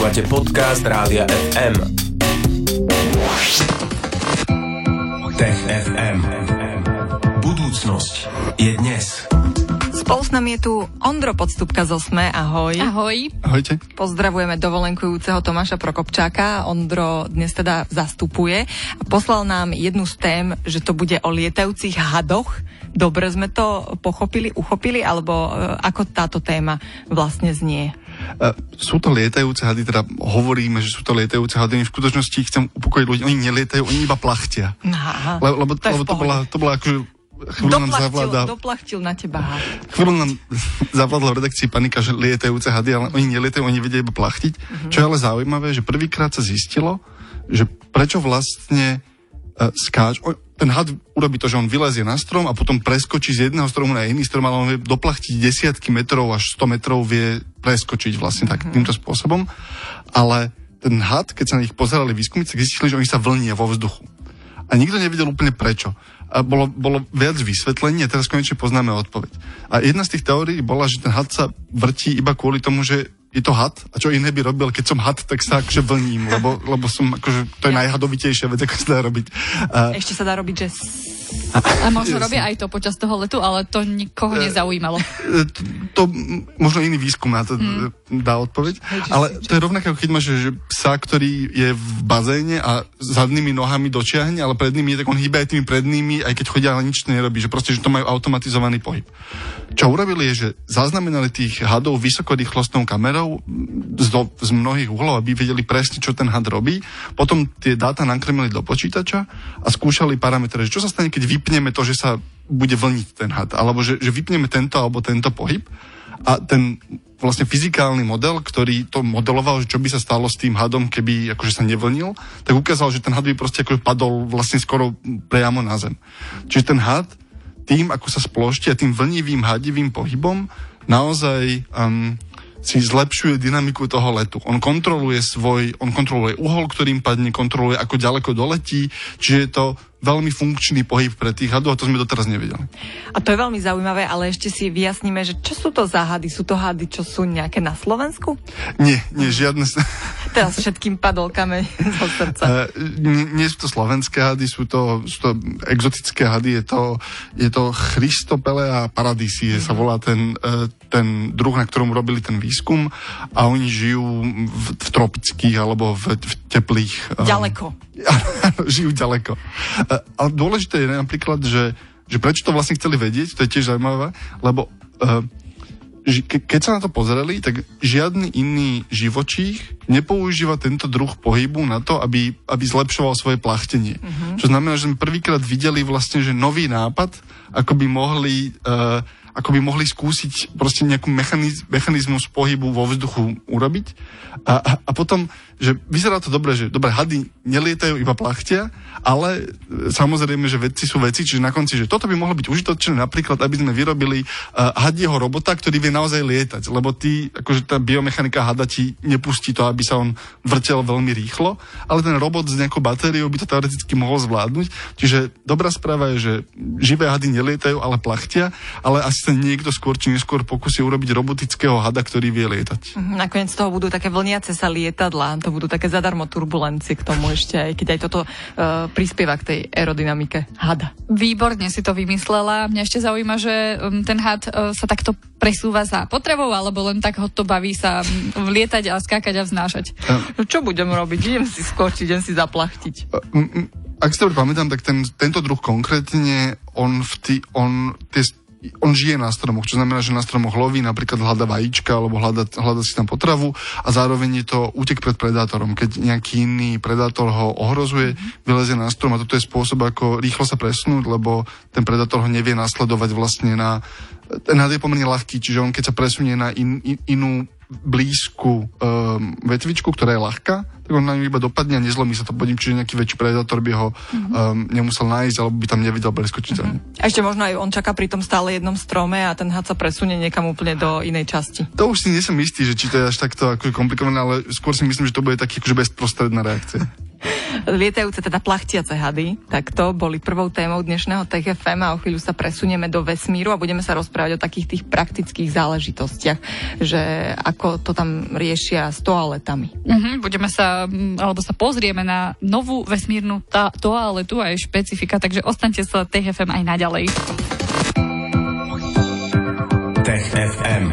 Počúvate podcast Rádia FM. Tech FM. Budúcnosť je dnes. Spolu s nami je tu Ondro Podstupka z Osme. Ahoj. Ahoj. Ahojte. Pozdravujeme dovolenkujúceho Tomáša Prokopčáka. Ondro dnes teda zastupuje. A poslal nám jednu z tém, že to bude o lietajúcich hadoch. Dobre sme to pochopili, uchopili, alebo e, ako táto téma vlastne znie? Sú to lietajúce hady, teda hovoríme, že sú to lietajúce hady. V skutočnosti chcem upokojiť ľudí, oni nelietajú, oni iba plachtia. Aha, Le, lebo to, lebo to, bola, to bola akože chvíľu nám zavláda, doplachtil na teba had. chvíľu nám zavládla v redakcii panika, že lietajúce hady, ale oni nelietajú, oni vedia iba plachtiť. Mhm. Čo je ale zaujímavé, že prvýkrát sa zistilo, že prečo vlastne uh, skáč, o, ten had urobí to, že on vylezie na strom a potom preskočí z jedného stromu na iný strom, ale on vie doplachtiť desiatky metrov až 100 metrov vie preskočiť vlastne tak, Mhm. týmto spôsobom. Ale ten had, keď sa na nich pozerali výskumníci, tak zistili, že oni sa vlnia vo vzduchu. A nikto nevedel úplne prečo. A bolo, bolo viac vysvetlení a teraz konečne poznáme odpoveď. A jedna z tých teórií bola, že ten had sa vrtí iba kvôli tomu, že je to had a čo iné by robil, keď som had, tak sa akože vlním, lebo, lebo som akože, to je najhadovitejšia vec, ako sa dá robiť. A, Ešte sa dá robiť, že... A možno robia aj to počas toho letu, ale to nikoho nezaujímalo. E, to, možno iný výskum na to Hmm. mm. dá odpoveď. Ale to je rovnaké, keď máš že psa, ktorý je v bazéne a zadnými nohami dočiahne, ale prednými je tak on hýbe aj tými prednými, aj keď chodia, ale nič nerobí. Že proste, že to majú automatizovaný pohyb. Čo urobili je, že zaznamenali tých hadov vysokorýchlostnou kamerou m, z, do, z mnohých uhlov, aby vedeli presne, čo ten had robí. Potom tie dáta nakrmili do počítača a skúšali parametre, že čo sa stane, keď vypneme to, že sa bude vlniť ten had, alebo že, že vypneme tento alebo tento pohyb a ten vlastne fyzikálny model, ktorý to modeloval, že čo by sa stalo s tým hadom, keby akože sa nevlnil, tak ukázal, že ten had by proste akože padol vlastne skoro priamo na zem. Čiže ten had tým, ako sa a tým vlnivým hadivým pohybom naozaj um, si zlepšuje dynamiku toho letu. On kontroluje svoj, on kontroluje uhol, ktorým padne, kontroluje, ako ďaleko doletí, čiže je to veľmi funkčný pohyb pre tých hadov a to sme doteraz nevedeli. A to je veľmi zaujímavé, ale ešte si vyjasníme, že čo sú to za hady? Sú to hady, čo sú nejaké na Slovensku? Nie, nie, žiadne... Teraz všetkým padol kameň zo srdca. Uh, nie, nie sú to slovenské hady, sú to, sú to exotické hady, je to, je to Christopelea paradisi, mm-hmm. sa volá ten, uh, ten druh, na ktorom robili ten výskum a oni žijú v, v tropických alebo v, v teplých... Um, Ďaleko. žijú ďaleko. Ale dôležité je napríklad, že, že prečo to vlastne chceli vedieť, to je tiež zaujímavé, lebo ke, keď sa na to pozreli, tak žiadny iný živočích nepoužíva tento druh pohybu na to, aby, aby zlepšoval svoje plachtenie. Mm-hmm. Čo znamená, že sme prvýkrát videli vlastne, že nový nápad, ako by mohli... Uh, ako by mohli skúsiť proste nejakú mechaniz, mechanizmus pohybu vo vzduchu urobiť. A, a, a potom, že vyzerá to dobre, že dobre, hady nelietajú, iba plachtia, ale e, samozrejme, že vedci sú veci, čiže na konci, že toto by mohlo byť užitočné napríklad, aby sme vyrobili uh, hadieho robota, ktorý vie naozaj lietať, lebo ty, akože tá biomechanika hada ti nepustí to, aby sa on vrtel veľmi rýchlo, ale ten robot s nejakou batériou by to teoreticky mohol zvládnuť. Čiže dobrá správa je, že živé hady nelietajú, ale plachtia, ale asi sa niekto skôr či neskôr pokusí urobiť robotického hada, ktorý vie lietať. Mhm, Nakoniec z toho budú také vlniace sa lietadla, to budú také zadarmo turbulencie k tomu ešte, aj keď aj toto uh, prispieva k tej aerodynamike hada. Výborne si to vymyslela. Mňa ešte zaujíma, že um, ten had uh, sa takto presúva za potrebou, alebo len tak ho to baví sa um, vlietať a skákať a vznášať. No čo budem robiť? Idem si skočiť, idem si zaplachtiť. M- m- Ak si to pamätám, tak ten, tento druh konkrétne, on, v tý, on, tie, on žije na stromoch, čo znamená, že na stromoch loví, napríklad hľada vajíčka alebo hľada, hľada si tam potravu a zároveň je to útek pred predátorom. Keď nejaký iný predátor ho ohrozuje, vylezie na strom a toto je spôsob, ako rýchlo sa presunúť, lebo ten predátor ho nevie nasledovať vlastne na... Ten je pomerne ľahký, čiže on keď sa presunie na in, in, inú blízku um, vetvičku, ktorá je ľahká, tak on na ňu iba dopadne a nezlomí sa to pod ním, čiže nejaký väčší predátor by ho um, nemusel nájsť, alebo by tam nevedel preskočiť za ním. A ešte možno aj on čaká pri tom stále jednom strome a ten had sa presunie niekam úplne do inej časti. To už si nie som istý, že či to je až takto akože komplikované, ale skôr si myslím, že to bude taký akože bezprostredná reakcia. Lietajúce, teda plachtiace hady, tak to boli prvou témou dnešného TFM a o chvíľu sa presunieme do vesmíru a budeme sa rozprávať o takých tých praktických záležitostiach, že ako to tam riešia s toaletami. Uh-huh, budeme sa, mm, alebo sa pozrieme na novú vesmírnu tá, toaletu a jej špecifika, takže ostaňte sa TFM aj naďalej. Tech FM.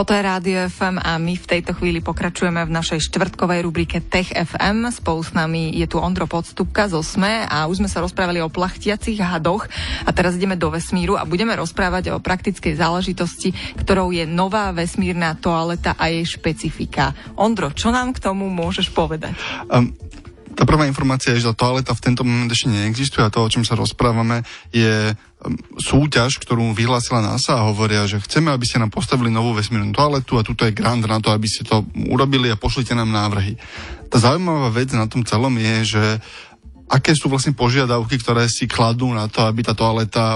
Toto je Rádio FM a my v tejto chvíli pokračujeme v našej štvrtkovej rubrike Tech FM. Spolu s nami je tu Ondro Podstupka zo SME a už sme sa rozprávali o plachtiacich hadoch a teraz ideme do vesmíru a budeme rozprávať o praktickej záležitosti, ktorou je nová vesmírna toaleta a jej špecifika. Ondro, čo nám k tomu môžeš povedať? Um, tá prvá informácia je, že tá toaleta v tento moment ešte neexistuje a to, o čom sa rozprávame, je um, súťaž, ktorú vyhlásila NASA a hovoria, že chceme, aby ste nám postavili novú vesmírnu toaletu a tuto je grant na to, aby ste to urobili a pošlite nám návrhy. Tá zaujímavá vec na tom celom je, že aké sú vlastne požiadavky, ktoré si kladú na to, aby tá toaleta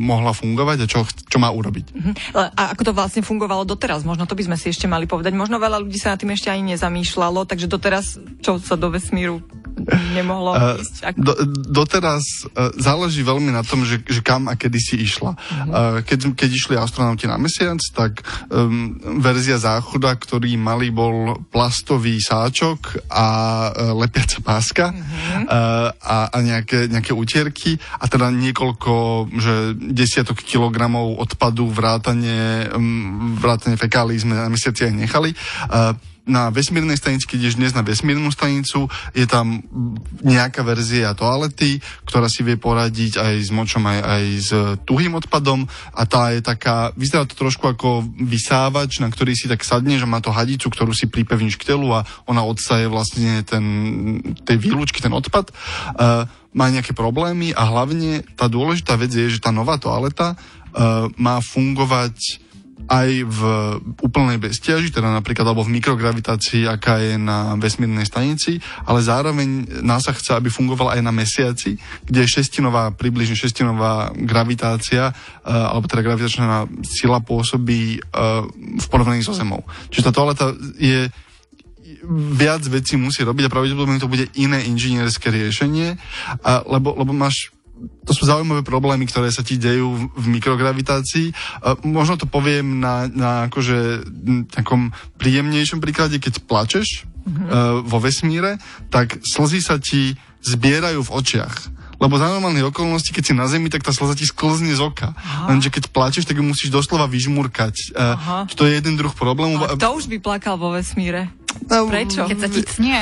mohla fungovať a čo, čo má urobiť. Uh-huh. A ako to vlastne fungovalo doteraz? Možno to by sme si ešte mali povedať. Možno veľa ľudí sa na tým ešte ani nezamýšľalo, takže doteraz čo sa do vesmíru nemohlo uh, ísť? Ak... Do, doteraz uh, záleží veľmi na tom, že, že kam a kedy si išla. Uh-huh. Uh, keď, keď išli astronauti na mesiac, tak um, verzia záchoda, ktorý mali, bol plastový sáčok a uh, lepiaca páska. Uh-huh. Uh, a, a nejaké, nejaké utierky a teda niekoľko, že desiatok kilogramov odpadu vrátane, mm, vrátane fekálí sme na mesiaci aj nechali. Uh, na vesmírnej stanici, keď ideš dnes na vesmírnu stanicu, je tam nejaká verzia toalety, ktorá si vie poradiť aj s močom, aj, aj s tuhým odpadom a tá je taká, vyzerá to trošku ako vysávač, na ktorý si tak sadne, že má to hadicu, ktorú si pripevníš k telu a ona odsaje vlastne ten, tej výlučky, ten odpad. Uh, má nejaké problémy a hlavne tá dôležitá vec je, že tá nová toaleta uh, má fungovať aj v úplnej bezťaži, teda napríklad alebo v mikrogravitácii, aká je na vesmírnej stanici, ale zároveň NASA chce, aby fungovala aj na mesiaci, kde je šestinová, približne šestinová gravitácia, uh, alebo teda gravitačná sila pôsobí uh, v porovnaní so Zemou. Čiže tá toaleta je viac vecí musí robiť a pravdepodobne to bude iné inžinierské riešenie, lebo, lebo máš to sú zaujímavé problémy, ktoré sa ti dejú v, v mikrogravitácii. Uh, možno to poviem na, na akože takom príjemnejšom príklade, keď plačeš mm-hmm. uh, vo vesmíre, tak slzy sa ti zbierajú v očiach. Lebo za normálnych okolností, keď si na zemi, tak tá slza ti sklzne z oka. Aha. Lenže keď plačeš, tak ju musíš doslova vyžmurkať. Uh, to je jeden druh problému. A to už by plakal vo vesmíre. No, Prečo? Keď sa ti cnie.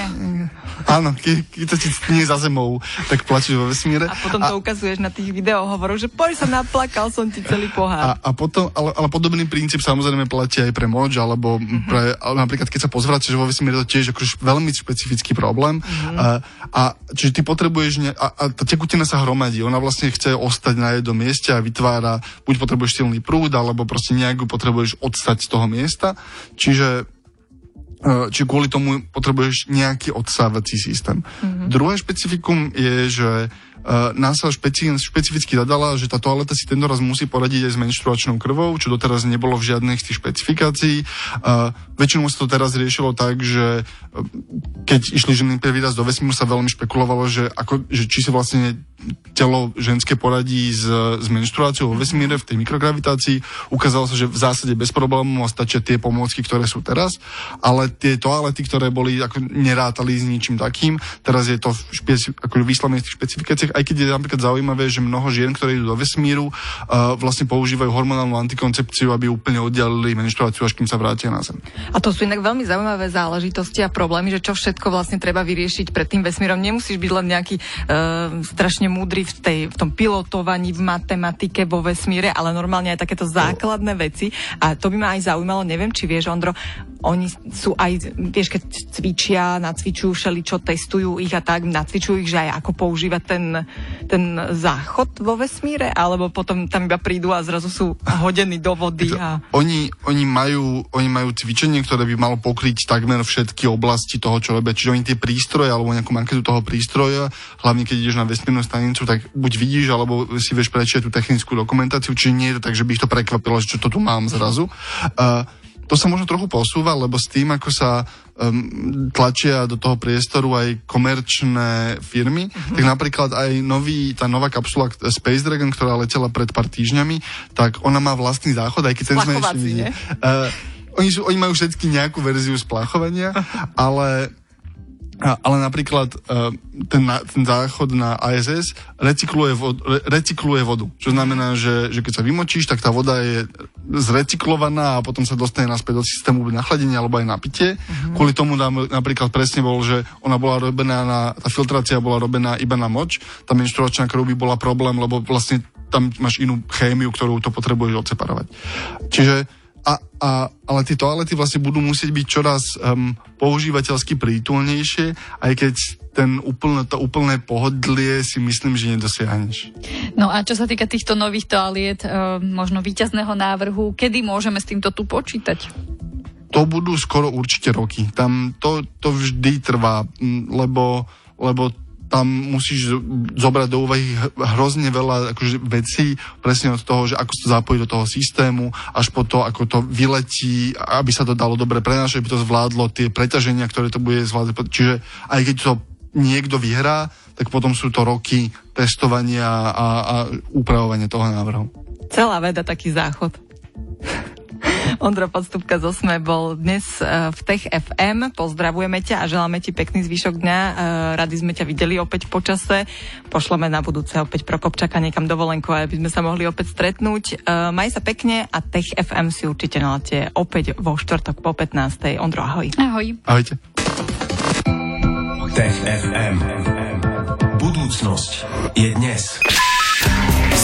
Áno, ke, keď sa ti cnie za zemou, tak plačíš vo vesmíre. A potom to a, ukazuješ na tých videohovoroch, že poď sa naplakal som ti celý pohár. A, a potom, ale, ale podobný princíp samozrejme platí aj pre moč, alebo mm-hmm. pre, ale napríklad keď sa pozvračaš vo vesmíre, to tiež akože veľmi špecifický problém. Mm-hmm. A, a čiže ty potrebuješ, ne, a, a tá tekutina sa hromadí, ona vlastne chce ostať na jednom mieste a vytvára, buď potrebuješ silný prúd, alebo proste nejak potrebuješ odstať z toho miesta. Čiže E, či kvôli tomu potrebuješ nejaký odsávací systém. Mm-hmm. Druhé špecifikum je, že Uh, NASA špeci- špecificky zadala, že tá toaleta si tento raz musí poradiť aj s menštruačnou krvou, čo doteraz nebolo v žiadnej z tých špecifikácií. Uh, väčšinou sa to teraz riešilo tak, že keď išli ženy prvý raz do vesmíru, sa veľmi špekulovalo, že, ako, že či si vlastne telo ženské poradí s, s menštruáciou vo vesmíre v tej mikrogravitácii. Ukázalo sa, že v zásade bez problémov stačia tie pomôcky, ktoré sú teraz, ale tie toalety, ktoré boli ako nerátali s ničím takým, teraz je to špeci- ako výslovne v tých špecifikáciách aj keď je napríklad zaujímavé, že mnoho žien, ktoré idú do vesmíru, uh, vlastne používajú hormonálnu antikoncepciu, aby úplne oddialili menštruáciu, až kým sa vrátia na Zem. A to sú inak veľmi zaujímavé záležitosti a problémy, že čo všetko vlastne treba vyriešiť pred tým vesmírom. Nemusíš byť len nejaký uh, strašne múdry v, tej, v tom pilotovaní, v matematike, vo vesmíre, ale normálne aj takéto základné veci. A to by ma aj zaujímalo, neviem, či vieš, Ondro, oni sú aj, vieš, keď cvičia, nacvičujú všeli, čo testujú ich a tak, nacvičujú ich, že aj ako používať ten ten záchod vo vesmíre, alebo potom tam iba prídu a zrazu sú hodení do vody? A... Oni, oni, majú, oni majú cvičenie, ktoré by malo pokryť takmer všetky oblasti toho, čo robia. Čiže oni tie prístroje alebo nejakú manketu toho prístroja, hlavne keď ideš na vesmírnu stanicu, tak buď vidíš, alebo si vieš prečítať tú technickú dokumentáciu, či nie je to tak, že by ich to prekvapilo, že čo to tu mám zrazu. Uh, to sa možno trochu posúva, lebo s tým, ako sa um, tlačia do toho priestoru aj komerčné firmy, uh-huh. tak napríklad aj nový, tá nová kapsula Space Dragon, ktorá letela pred pár týždňami, tak ona má vlastný záchod, aj keď ten sme ešte videli. Uh, oni, sú, oni majú všetky nejakú verziu splachovania, ale ale napríklad e, ten, ten záchod na ISS recykluje, vod, recykluje vodu. Čo znamená, že, že keď sa vymočíš, tak tá voda je zrecyklovaná a potom sa dostane naspäť do systému na chladenie alebo aj na pitie. Mm-hmm. Kvôli tomu nám napríklad presne bol, že ona bola robená na, tá filtrácia bola robená iba na moč. Tá menštruačná krv by bola problém, lebo vlastne tam máš inú chémiu, ktorú to potrebuješ odseparovať. Čiže a, a, ale tie toalety vlastne budú musieť byť čoraz um, používateľsky prítulnejšie, aj keď ten úplne, to úplné pohodlie si myslím, že nedosiahneš. No a čo sa týka týchto nových toaliet, um, možno víťazného návrhu, kedy môžeme s týmto tu počítať? To budú skoro určite roky. Tam to, to vždy trvá, lebo, lebo tam musíš zobrať do úvahy hrozne veľa akože, vecí, presne od toho, že ako sa to zapojí do toho systému, až po to, ako to vyletí, aby sa to dalo dobre prenášať, aby to zvládlo tie preťaženia, ktoré to bude zvládať. Čiže aj keď to niekto vyhrá, tak potom sú to roky testovania a, a upravovania toho návrhu. Celá veda taký záchod. Ondro Podstupka z Osme bol dnes e, v Tech FM. Pozdravujeme ťa a želáme ti pekný zvyšok dňa. E, rady sme ťa videli opäť po čase. Pošleme na budúce opäť Prokopčaka niekam dovolenku, aby sme sa mohli opäť stretnúť. E, maj sa pekne a Tech FM si určite naláte opäť vo štvrtok po 15. Ondro, ahoj. Ahoj. Ahojte. Tech FM. Budúcnosť je dnes.